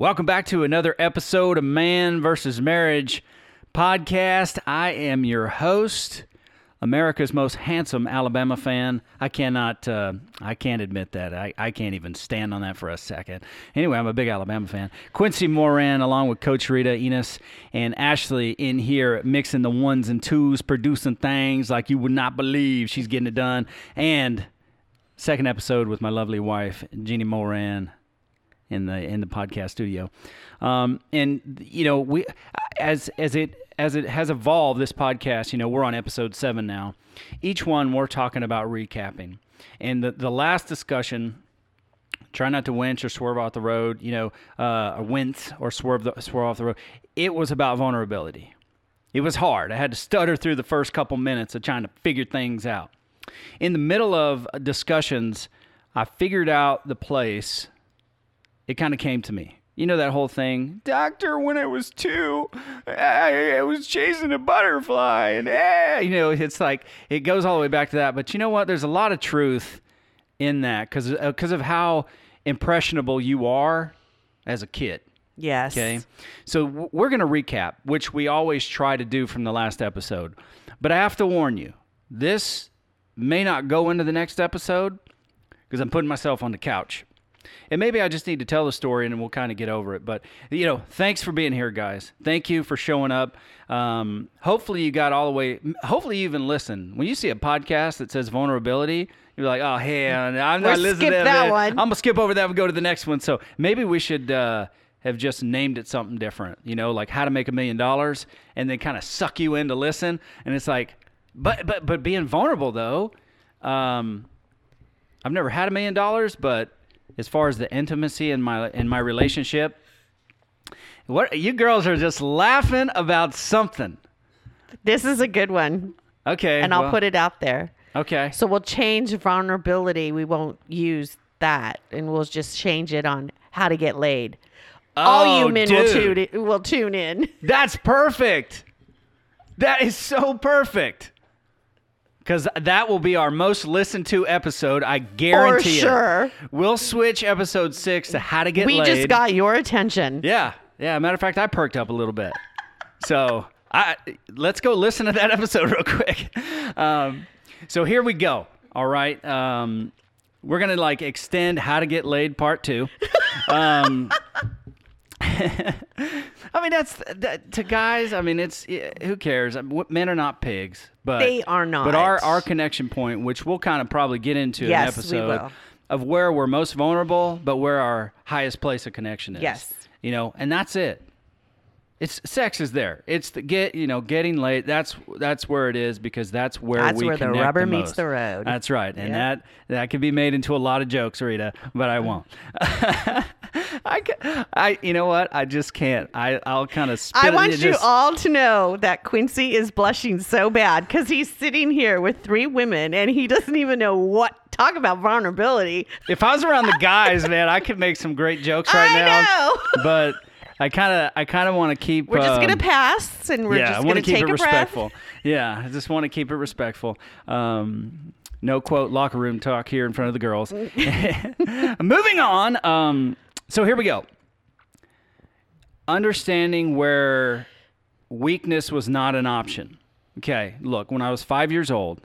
Welcome back to another episode of Man versus Marriage podcast. I am your host, America's most handsome Alabama fan. I cannot, uh, I can't admit that. I, I can't even stand on that for a second. Anyway, I'm a big Alabama fan. Quincy Moran, along with Coach Rita Enos and Ashley, in here mixing the ones and twos, producing things like you would not believe. She's getting it done. And second episode with my lovely wife, Jeannie Moran in the in the podcast studio. Um, and you know, we as as it as it has evolved, this podcast, you know, we're on episode seven now. Each one we're talking about recapping, and the the last discussion. Try not to winch or swerve off the road, you know, uh, or wince or swerve the, swerve off the road. It was about vulnerability. It was hard. I had to stutter through the first couple minutes of trying to figure things out. In the middle of discussions, I figured out the place it kind of came to me. You know that whole thing, doctor. When I was two, I, I was chasing a butterfly, and eh, you know, it's like it goes all the way back to that. But you know what? There's a lot of truth in that because because of how impressionable you are as a kid. Yes. Okay. So w- we're going to recap, which we always try to do from the last episode. But I have to warn you, this may not go into the next episode because I'm putting myself on the couch. And maybe I just need to tell the story and we'll kind of get over it. But, you know, thanks for being here, guys. Thank you for showing up. Um, hopefully, you got all the way, hopefully, you even listen. When you see a podcast that says vulnerability, you're like, oh, hey, I'm not listening skip to that one. I'm going to skip over that and go to the next one. So maybe we should. Uh, have just named it something different, you know, like how to make a million dollars, and then kind of suck you in to listen. And it's like, but but but being vulnerable though, um, I've never had a million dollars, but as far as the intimacy in my in my relationship, what you girls are just laughing about something. This is a good one. Okay, And I'll well, put it out there. Okay, So we'll change vulnerability. We won't use that. And we'll just change it on how to get laid. All Oh, you men will tune, in, will tune in. That's perfect. That is so perfect. Because that will be our most listened to episode. I guarantee it. sure. We'll switch episode six to how to get We laid. just got your attention. Yeah, yeah. Matter of fact, I perked up a little bit. So I let's go listen to that episode real quick. Um, so here we go. All right. Um, we're gonna like extend how to get laid part two. Um, I mean that's that, to guys. I mean it's who cares? Men are not pigs, but They are not. But our our connection point, which we'll kind of probably get into in an episode of where we're most vulnerable, but where our highest place of connection is. Yes. You know, and that's it. It's sex is there. It's the get you know getting late. That's that's where it is because that's where That's we where the rubber meets most. the road. That's right, and that that could be made into a lot of jokes, Rita, but I mm. won't. I, I you know what? I just can't. I I'll kind of spit. I want you just- all to know that Quincy is blushing so bad because he's sitting here with three women and he doesn't even know what talk about vulnerability. If I was around the guys, man, I could make some great jokes right I now. know. But I kind of I kind of want to keep. We're just um, gonna pass and we're yeah, just I gonna keep take it a respectful. Yeah, I just want to keep it respectful. Um, no quote locker room talk here in front of the girls. Moving on. Um, so here we go. Understanding where weakness was not an option. Okay, look, when I was five years old,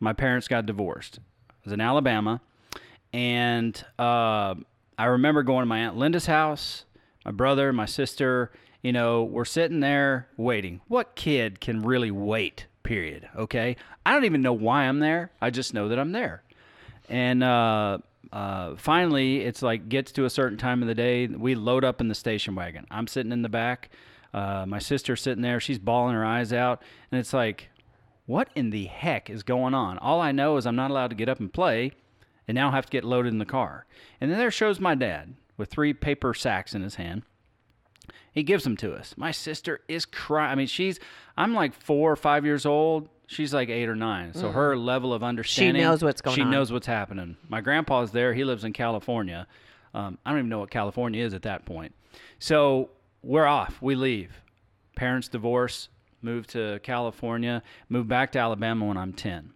my parents got divorced. I was in Alabama, and uh, I remember going to my aunt Linda's house. My brother, my sister, you know, we're sitting there waiting. What kid can really wait? Period. Okay, I don't even know why I'm there. I just know that I'm there. And uh, uh, finally, it's like gets to a certain time of the day. We load up in the station wagon. I'm sitting in the back. Uh, my sister's sitting there. She's bawling her eyes out, and it's like, what in the heck is going on? All I know is I'm not allowed to get up and play, and now have to get loaded in the car. And then there shows my dad with three paper sacks in his hand. He gives them to us. My sister is crying. I mean, she's, I'm like four or five years old. She's like eight or nine. So her level of understanding. She knows what's going She on. knows what's happening. My grandpa's there. He lives in California. Um, I don't even know what California is at that point. So we're off. We leave. Parents divorce, move to California, move back to Alabama when I'm 10.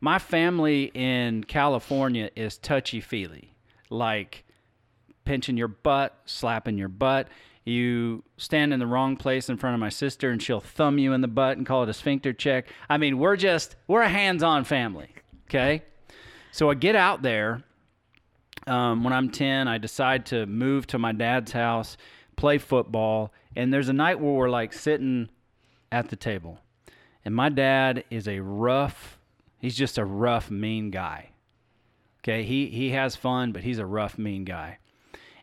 My family in California is touchy feely. Like, pinching your butt, slapping your butt. You stand in the wrong place in front of my sister and she'll thumb you in the butt and call it a sphincter check. I mean, we're just, we're a hands on family. Okay. So I get out there. Um, when I'm 10, I decide to move to my dad's house, play football. And there's a night where we're like sitting at the table. And my dad is a rough, he's just a rough, mean guy. Okay, he he has fun, but he's a rough, mean guy.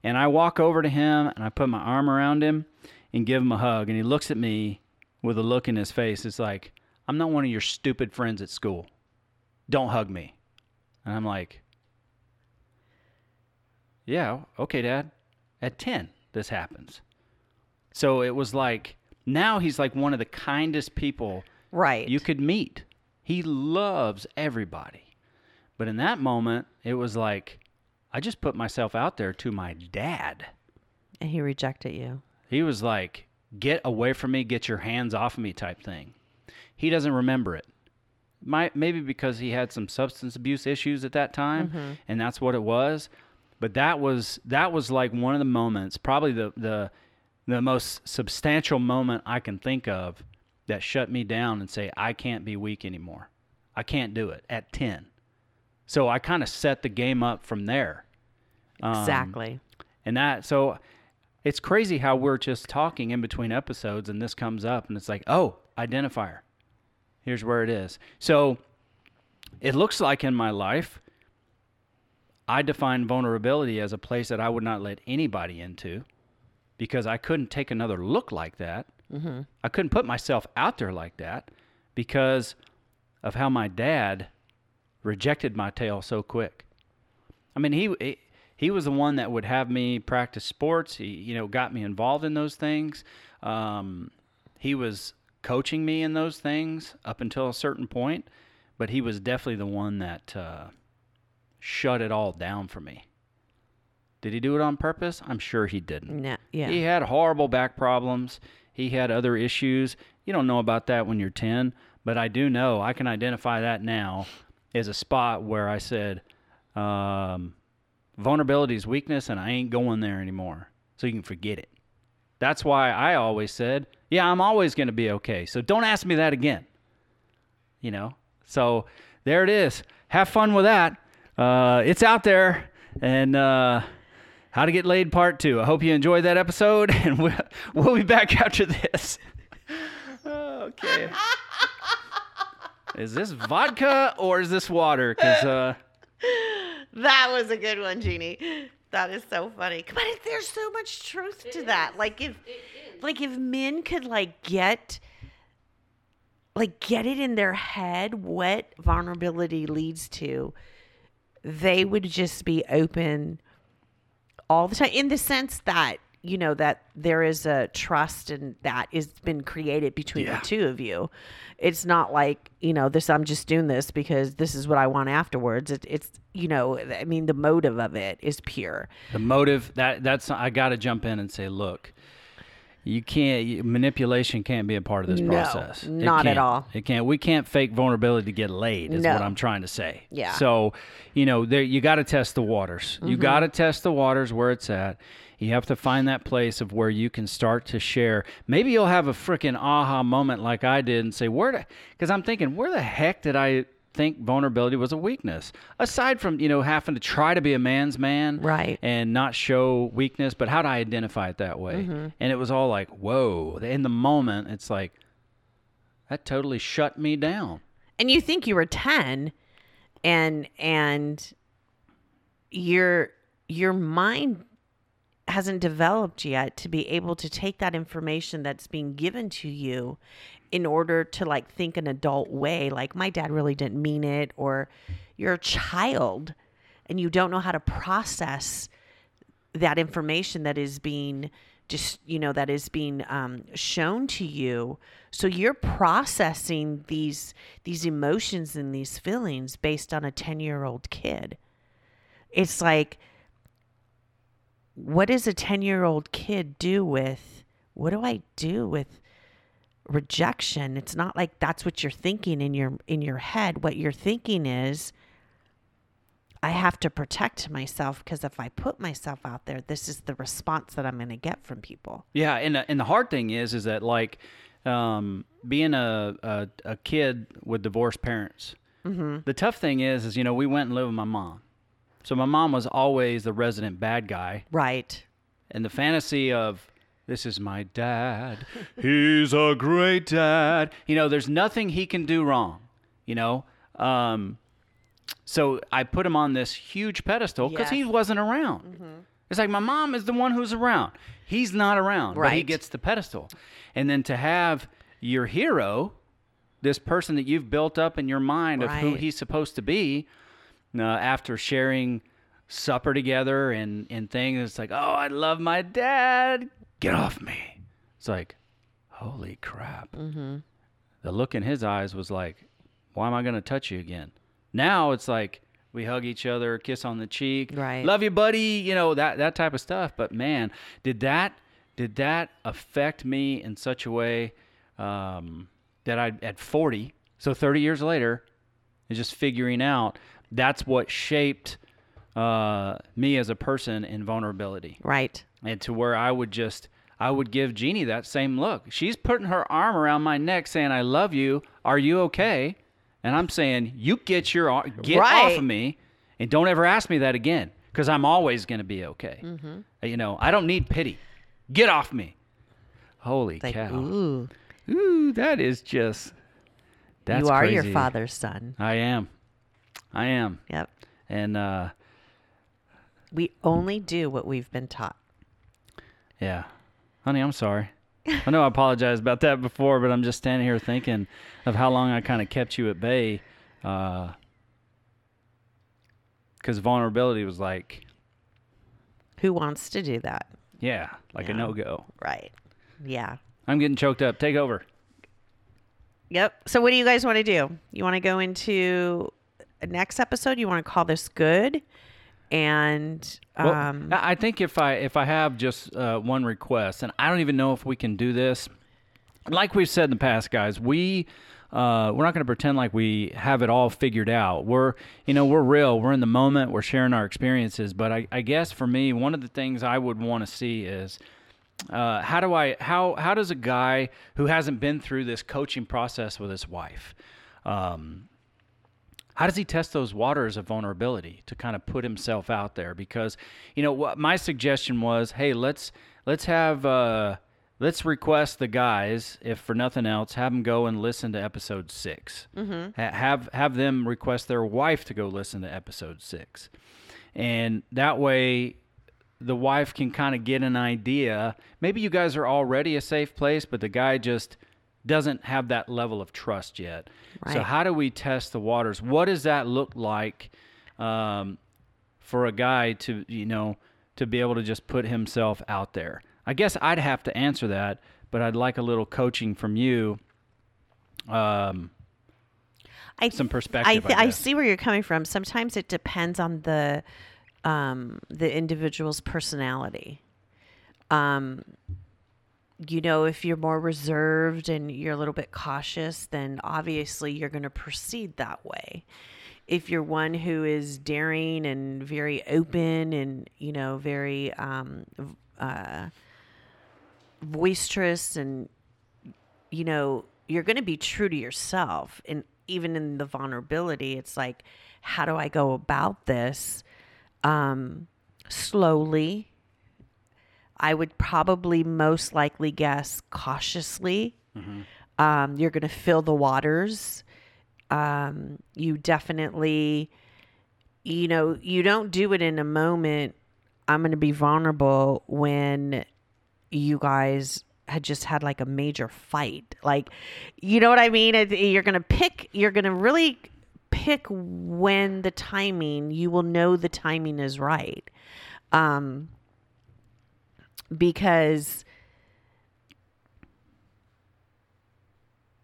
And I walk over to him and I put my arm around him and give him a hug. And he looks at me with a look in his face. It's like, I'm not one of your stupid friends at school. Don't hug me. And I'm like, Yeah, okay, Dad. At 10, this happens. So it was like, now he's like one of the kindest people Right. you could meet. He loves everybody. But in that moment, it was like I just put myself out there to my dad. and he rejected you. He was like, "Get away from me, get your hands off me" type thing. He doesn't remember it. Might maybe because he had some substance abuse issues at that time mm-hmm. and that's what it was. But that was that was like one of the moments, probably the the the most substantial moment I can think of that shut me down and say I can't be weak anymore. I can't do it at 10. So I kind of set the game up from there. Um, Exactly. and that so it's crazy how we're just talking in between episodes and this comes up and it's like, "Oh, identifier. Here's where it is." So it looks like in my life I define vulnerability as a place that I would not let anybody into because I couldn't take another look like that. Mm-hmm. I couldn't put myself out there like that because of how my dad rejected my tale so quick. I mean, he, he was the one that would have me practice sports. He you know got me involved in those things. Um, he was coaching me in those things up until a certain point, but he was definitely the one that uh, shut it all down for me. Did he do it on purpose? I'm sure he didn't. No, yeah. He had horrible back problems. He had other issues. You don't know about that when you're 10, but I do know. I can identify that now as a spot where I said, um, vulnerability is weakness, and I ain't going there anymore. So you can forget it. That's why I always said, yeah, I'm always going to be okay. So don't ask me that again. You know? So there it is. Have fun with that. Uh, it's out there. And, uh, how to Get Laid Part 2. I hope you enjoyed that episode, and we'll, we'll be back after this. okay. Is this vodka or is this water? Because, uh, That was a good one, Jeannie. That is so funny. But it- there's so much truth to that. Like if like if men could like get like get it in their head what vulnerability leads to, they would just be open all the time in the sense that you know that there is a trust and that is been created between Yeah. the two of you it's not like you know this i'm just doing this because this is what i want afterwards it, it's you know i mean the motive of it is pure the motive, that that's, I got to jump in and say, look, you can't, you, manipulation can't be a part of this No, process. It not at all. It can't. We can't fake vulnerability to get laid, is what I'm trying to say. Yeah. So, you know, there, you got to test the waters. Mm-hmm. You got to test the waters where it's at. You have to find that place of where you can start to share. Maybe you'll have a freaking aha moment like I did and say, where because I'm thinking, where the heck did I think vulnerability was a weakness? Aside from, you know, having to try to be a man's man Right. and not show weakness, but how do I identify it that way? Mm-hmm. And it was all like, whoa. In the moment, it's like, that totally shut me down. and you think you were 10 and and your your mind hasn't developed yet to be able to take that information that's being given to you in order to like think an adult way like my dad really didn't mean it or you're a child and you don't know how to process that information that is being just you know that is being um, shown to you. So you're processing these these emotions and these feelings based on a 10 year old kid. It's like what does a 10 year old kid do with what do i do with rejection it's not like that's what you're thinking in your in your head what you're thinking is I have to protect myself because if I put myself out there, this is the response that I'm going to get from people. Yeah, and the- and the hard thing is, is that like um, being a, a a kid with divorced parents. Mm-hmm. The tough thing is, is you know we went and lived with my mom, so my mom was always the resident bad guy, Right. and the fantasy of this is my dad, he's a great dad. You know, there's nothing he can do wrong. You know, um, so I put him on this huge pedestal because he wasn't around. It's like my mom is the one who's around. He's not around, but he gets the pedestal. And then to have your hero, this person that you've built up in your mind of who he's supposed to be, uh, after sharing supper together and, and things, it's like, oh, I love my dad. Get off me. It's like, holy crap. Mm-hmm. The look in his eyes was like, why am I going to touch you again? Now it's like we hug each other, kiss on the cheek, Right. love you, buddy, you know that that type of stuff. But man, did that did that affect me in such a way um, that I at 40, so 30 years later, is just figuring out that's what shaped uh, me as a person in vulnerability Right. and to where I would just I would give Jeannie that same look. She's putting her arm around my neck saying I love you. Are you okay? And I'm saying you get your get off of me and don't ever ask me that again cuz I'm always going to be okay. Mm-hmm. You know, I don't need pity. Get off me. Holy Like, cow. ooh, Ooh, that is just that's you are your father's son. I am. I am. Yep. And uh We only do what we've been taught. Yeah. Honey, I'm sorry. I know I apologized about that before, but I'm just standing here thinking of how long I kind of kept you at bay. Because vulnerability was like, Who wants to do that? yeah, like a no go. Right. Yeah. I'm getting choked up. Take over. Yep. So what do you guys want to do? You want to go into next episode? You want to call this good? And um I I think if I if I have just uh, one request, and I don't even know if we can do this. Like we've said in the past, guys, we uh, we're not going to pretend like we have it all figured out. We're you know we're real. We're in the moment. We're sharing our experiences. But I, I guess for me, one of the things I would want to see is uh, how do I how how does a guy who hasn't been through this coaching process with his wife, um, how does he test those waters of vulnerability to kind of put himself out there? Because you know what my suggestion was, hey, let's let's have uh, let's request the guys, if for nothing else, have them go and listen to episode 6 mm-hmm. ha- have have them request their wife to go listen to episode six, and that way the wife can kind of get an idea. Maybe you guys are already a safe place, but the guy just doesn't have that level of trust yet. So how do we test the waters? What does that look like um, for a guy to you know to be able to just put himself out there? I guess I'd have to answer that, but I'd like a little coaching from you. Um, I some perspective, I, I th- I guess. see where you're coming from. Sometimes it depends on the um, the individual's personality. Um, you know, if you're more reserved and you're a little bit cautious, then obviously you're going to proceed that way. If you're one who is daring and very open and you know very um, uh, boisterous and you know, you're going to be true to yourself. And even in the vulnerability, it's like, how do I go about this? Um, slowly. I would probably most likely guess cautiously. Um, you're going to fill the waters. Um, you definitely, you know, you don't do it in a moment. I'm going to be vulnerable when you guys had just had like a major fight. Like, you know what I mean? You're going to pick, you're going to really pick when the timing, you will know the timing is right. Um, because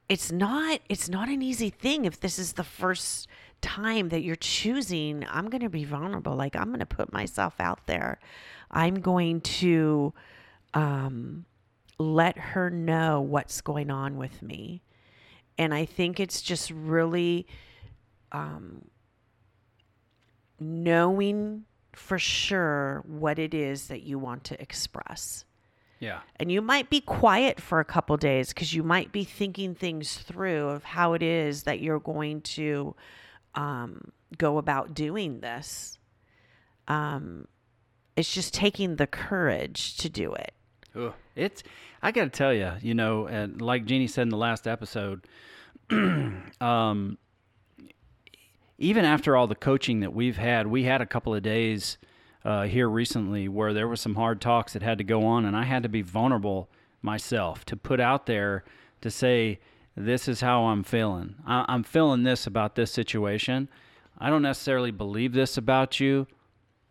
it's not it's not an easy thing. If this is the first time that you're choosing i'm going to be vulnerable. Like i'm going to put myself out there. I'm going to um, let her know what's going on with me. And i think it's just really um, knowing for sure what it is that you want to express. Yeah. And you might be quiet for a couple days because you might be thinking things through of how it is that you're going to um, go about doing this. Um, it's just taking the courage to do it. Ugh. It's I got to tell you, you know, and like Jeannie said in the last episode, um, even after all the coaching that we've had, we had a couple of days uh, here recently where there were some hard talks that had to go on, and I had to be vulnerable myself to put out there to say, "This is how I'm feeling. I- I'm feeling this about this situation. I don't necessarily believe this about you,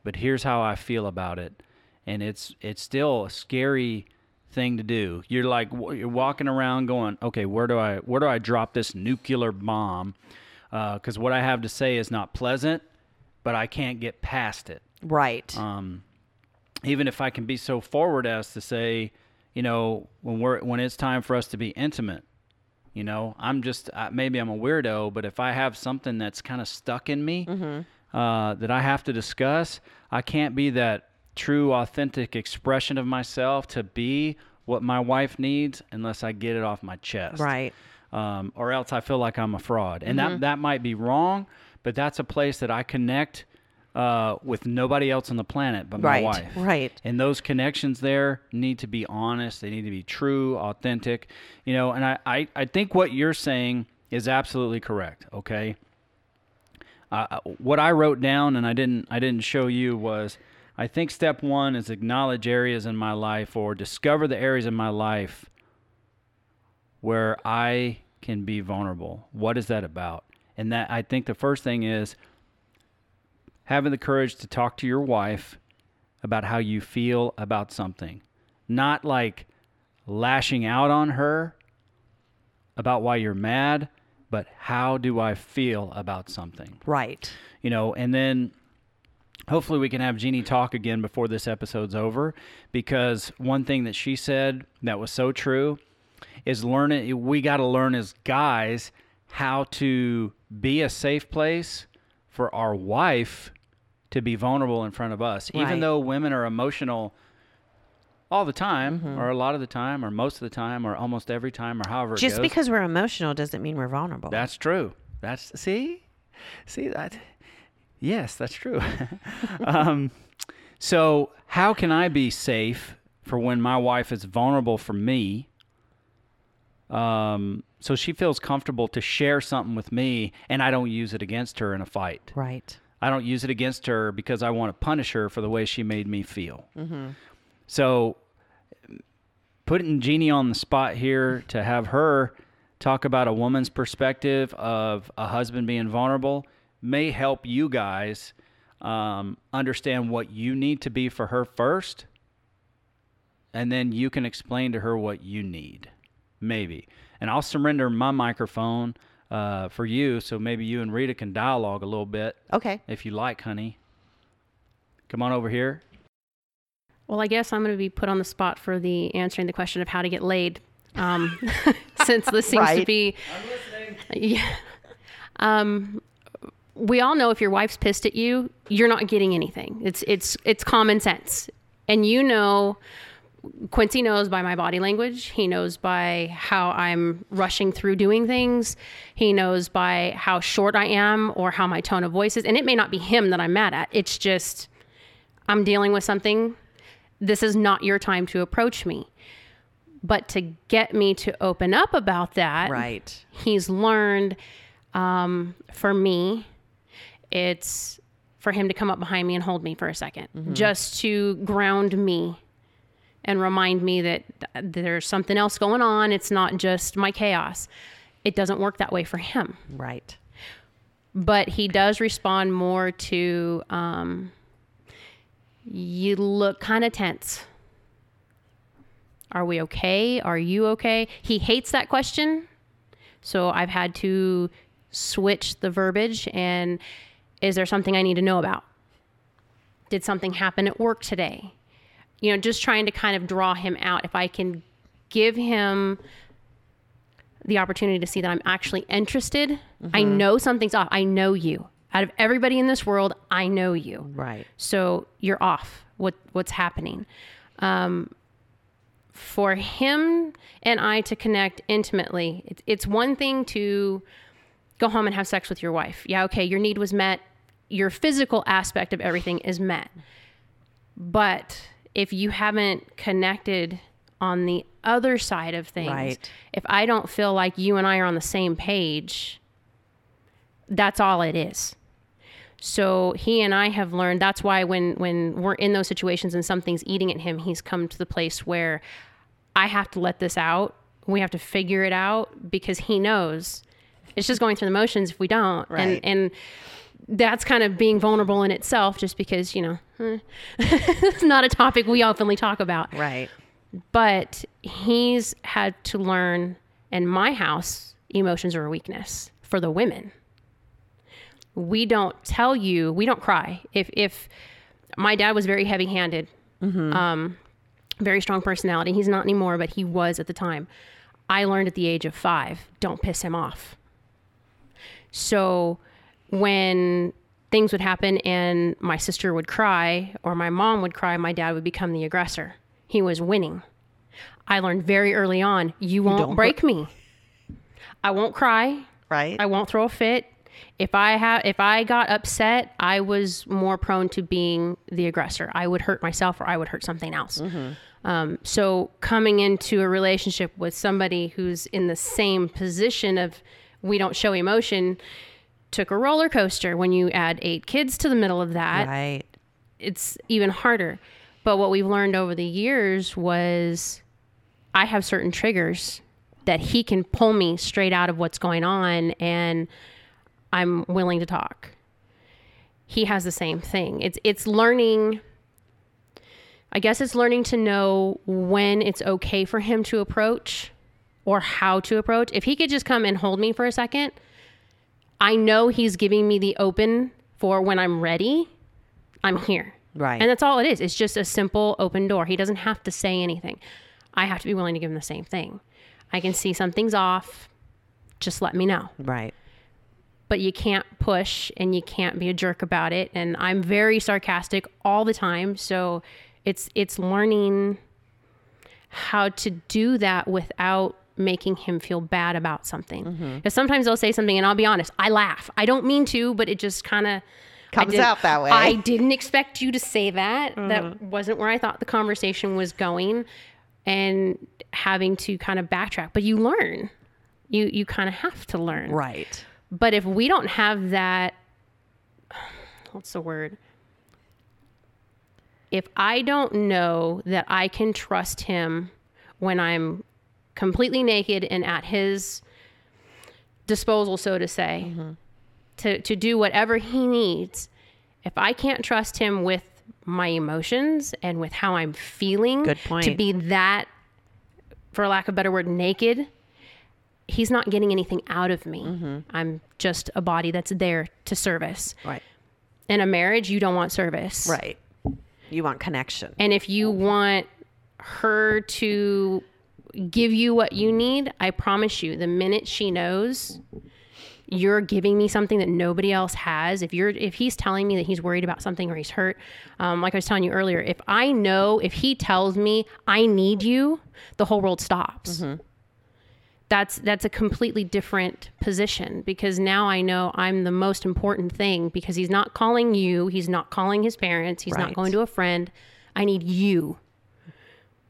but here's how I feel about it." And it's it's still a scary thing to do. You're like you're walking around going, "Okay, where do I where do I drop this nuclear bomb?" Because what I have to say is not pleasant, but I can't get past it Right. um, even if I can be so forward as to say, you know, when we're when it's time for us to be intimate, you know, I'm just uh, maybe I'm a weirdo, but if I have something that's kind of stuck in me uh, that I have to discuss, I can't be that true, authentic expression of myself to be what my wife needs unless I get it off my chest right. Um, or else I feel like I'm a fraud. And that that might be wrong, but that's a place that I connect uh, with nobody else on the planet but my Right. wife. Right. And those connections there need to be honest. They need to be true, authentic. You know, and I, I, I think what you're saying is absolutely correct. Okay. Uh, what I wrote down and I didn't I didn't show you was I think step one is acknowledge areas in my life or discover the areas in my life where I can be vulnerable. What is that about? And that I think the first thing is having the courage to talk to your wife about how you feel about something. Not like lashing out on her about why you're mad, but how do I feel about something? Right. you know, and then hopefully we can have Jeannie talk again before this episode's over because one thing that she said that was so true is learning we got to learn as guys how to be a safe place for our wife to be vulnerable in front of us Right. even though women are emotional all the time Mm-hmm. or a lot of the time or most of the time or almost every time or however Just because we're emotional doesn't mean we're vulnerable. That's true. That's see, see that. Yes, that's true. um, so, how can I be safe for when my wife is vulnerable for me? Um, so she feels comfortable to share something with me, and I don't use it against her in a fight. right. I don't use it against her because I want to punish her for the way she made me feel. Mm-hmm. So, putting Jeannie on the spot here to have her talk about a woman's perspective of a husband being vulnerable may help you guys um, understand what you need to be for her first, and then you can explain to her what you need, maybe. And I'll surrender my microphone uh, for you, so maybe you and Rita can dialogue a little bit Okay. if you like, honey. Come on over here. Well, I guess I'm going to be put on the spot for the answering the question of how to get laid, um, since this seems to Right. be. Yeah. Um, we all know if your wife's pissed at you, you're not getting anything. It's it's it's common sense, and you know. Quincy knows by my body language. He knows by how I'm rushing through doing things. He knows by how short I am or how my tone of voice is. And it may not be him that I'm mad at. It's just I'm dealing with something. This is not your time to approach me. But to get me to open up about that, Right. he's learned um, for me, it's for him to come up behind me and hold me for a 2nd just to ground me and remind me that th- there's something else going on. It's not just my chaos. It doesn't work that way for him. Right. but he does respond more to um, you look kind of tense. Are we okay? Are you okay? He hates that question. So i've had to switch the verbiage and is there something i need to know about? Did something happen at work today you know just trying to kind of draw him out if i can give him the opportunity to see that I'm actually interested. I know something's off. I know you. Out of everybody in this world, I know you. Right. So you're off. What what's happening? Um, for him and I to connect intimately, it's, it's one thing to go home and have sex with your wife. Yeah, okay, your need was met. Your physical aspect of everything is met. But if you haven't connected on the other side of things, Right. if I don't feel like you and I are on the same page, that's all it is. So he and I have learned that's why when when we're in those situations and something's eating at him, he's come to the place where I have to let this out. We have to figure it out because he knows it's just going through the motions if we don't. Right. And and that's kind of being vulnerable in itself just because, you know, eh, it's not a topic we openly talk about. Right. but he's had to learn in my house emotions are a weakness for the women. We don't tell you we don't cry. If if my dad was very heavy handed um very strong personality he's not anymore but he was at the time. I learned at the age of five don't piss him off. So when things would happen and my sister would cry or my mom would cry, my dad would become the aggressor. He was winning. I learned very early on you won't don't break me. I won't cry. Right. I won't throw a fit. If I have if I got upset, I was more prone to being the aggressor. I would hurt myself or I would hurt something else. Um, so coming into a relationship with somebody who's in the same position of we don't show emotion took a roller coaster. When you add eight kids to the middle of that, right. it's even harder. But what we've learned over the years was I have certain triggers that he can pull me straight out of what's going on and I'm willing to talk. He has the same thing. It's it's learning I guess it's learning to know when it's okay for him to approach or how to approach. If he could just come and hold me for a second, I know he's giving me the open for when I'm ready, I'm here. Right. And that's all it is. It's just a simple open door. He doesn't have to say anything. I have to be willing to give him the same thing. I can see something's off. Just let me know. right. But you can't push and you can't be a jerk about it. And I'm very sarcastic all the time. So it's it's learning how to do that without making him feel bad about something. Mm-hmm. Because sometimes they'll say something and I'll be honest, I laugh. I don't mean to, but it just kind of Comes out that way. I didn't expect you to say that. That mm-hmm. wasn't where I thought the conversation was going and having to kind of backtrack. But you learn. You you kind of have to learn. Right. But if we don't have that what's the word? If I don't know that I can trust him when I'm completely naked and at his disposal, so to say, to, to do whatever he needs, if I can't trust him with my emotions and with how I'm feeling Good point. to be that, for lack of a better word, naked, he's not getting anything out of me. Mm-hmm. I'm just a body that's there to service. Right. In a marriage, you don't want service. Right. You want connection. And if you want her to give you what you need, I promise you, the minute she knows you're giving me something that nobody else has, if you're if he's telling me that he's worried about something or he's hurt, um, like I was telling you earlier, if I know if he tells me I need you, the whole world stops. That's that's a completely different position because now I know I'm the most important thing because he's not calling you, he's not calling his parents, he's Right. not going to a friend. I need you.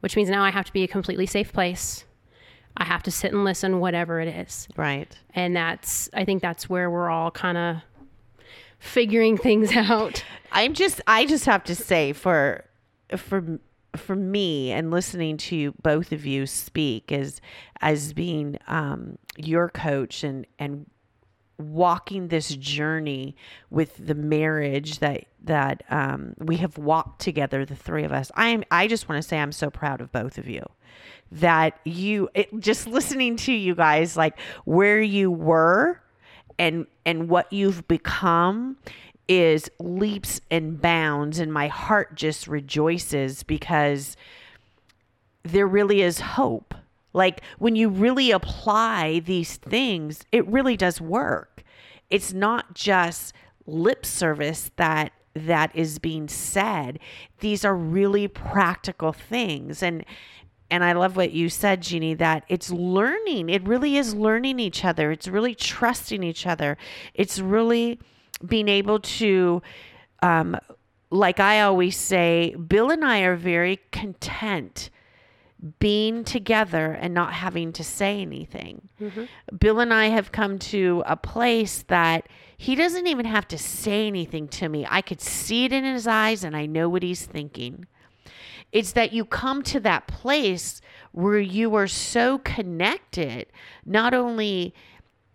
Which means now I have to be a completely safe place. I have to sit and listen whatever it is. Right. And that's I think that's where we're all kind of figuring things out. I'm just I just have to say for for for me and listening to both of you speak as as being um, your coach and and walking this journey with the marriage that that um, we have walked together the three of us i am i just want to say i'm so proud of both of you that you it, just listening to you guys like where you were and and what you've become is leaps and bounds and my heart just rejoices because there really is hope. Like when you really apply these things, it really does work. It's not just lip service that that is being said. These are really practical things. And and I love what you said, Jeannie, that it's learning. It really is learning each other. It's really trusting each other. It's really being able to um, like I always say, Bill and I are very content being together and not having to say anything. Mm-hmm. Bill and I have come to a place that he doesn't even have to say anything to me. I could see it in his eyes and I know what he's thinking. It's that you come to that place where you are so connected, not only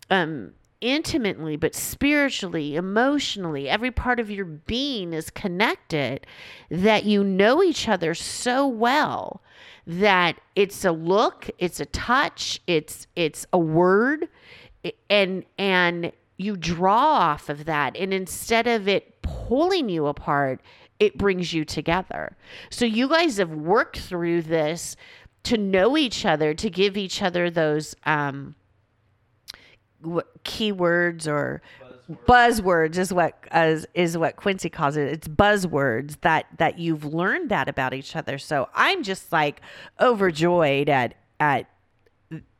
um, intimately, but spiritually, emotionally, every part of your being is connected, that you know each other so well that it's a look, it's a touch, it's it's a word, and and you draw off of that, and instead of it pulling you apart, it brings you together. So you guys have worked through this to know each other, to give each other those um, keywords or buzzwords is what as is what Quincy calls it. It's buzzwords that that you've learned that about each other. So I'm just like overjoyed at at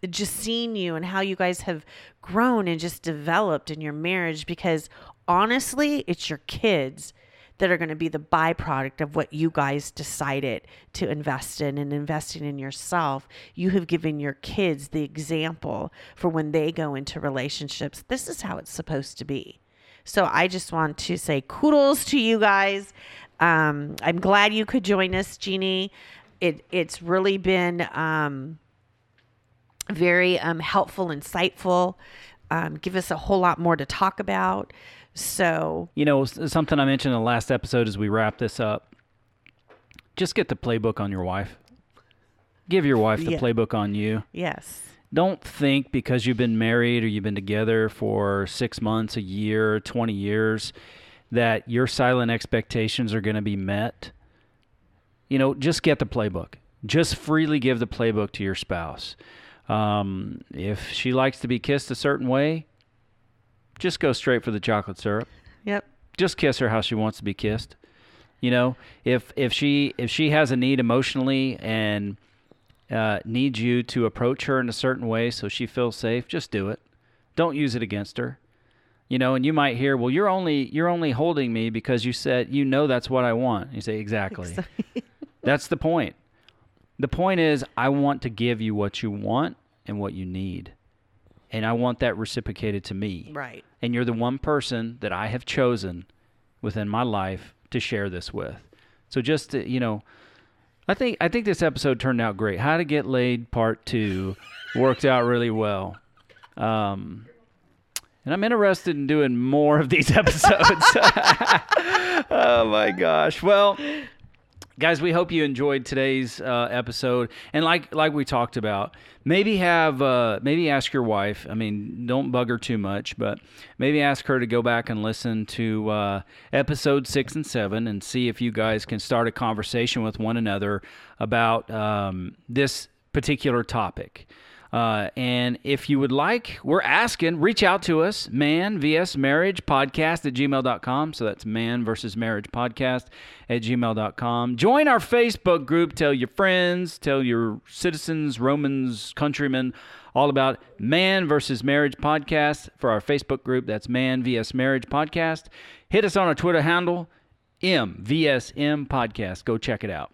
just seeing you and how you guys have grown and just developed in your marriage because honestly, it's your kids that are going to be the byproduct of what you guys decided to invest in and investing in yourself. You have given your kids the example for when they go into relationships. This is how it's supposed to be. So I just want to say kudos to you guys. Um, I'm glad you could join us, Jeannie. It it's really been um, very um, helpful, insightful. Um, give us a whole lot more to talk about. So, you know, something I mentioned in the last episode as we wrap this up just get the playbook on your wife. Give your wife the yeah. playbook on you. Yes. Don't think because you've been married or you've been together for six months, a year, 20 years, that your silent expectations are going to be met. You know, just get the playbook. Just freely give the playbook to your spouse. Um, if she likes to be kissed a certain way, just go straight for the chocolate syrup. Yep. Just kiss her how she wants to be kissed. You know, if if she if she has a need emotionally and uh, needs you to approach her in a certain way so she feels safe, just do it. Don't use it against her. You know, and you might hear, "Well, you're only you're only holding me because you said you know that's what I want." You say, "Exactly." that's the point. The point is, I want to give you what you want and what you need and I want that reciprocated to me. Right. And you're the one person that I have chosen within my life to share this with. So just to, you know, I think I think this episode turned out great. How to get laid part 2 worked out really well. Um and I'm interested in doing more of these episodes. oh my gosh. Well, guys we hope you enjoyed today's uh, episode. And like like we talked about maybe have uh, maybe ask your wife. I mean don't bug her too much but maybe ask her to go back and listen to uh, episode six and seven and see if you guys can start a conversation with one another about um, this particular topic uh, and if you would like, we're asking, reach out to us, man vs marriage podcast at gmail.com. So that's man versus marriage podcast at gmail.com. Join our Facebook group. Tell your friends, tell your citizens, Romans, countrymen, all about man versus marriage podcast for our Facebook group. That's man vs marriage podcast. Hit us on our Twitter handle, MVSM podcast. Go check it out.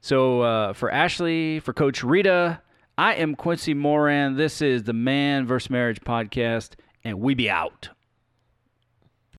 So uh, for Ashley, for Coach Rita, I am Quincy Moran. This is the Man vs. Marriage podcast, and we be out.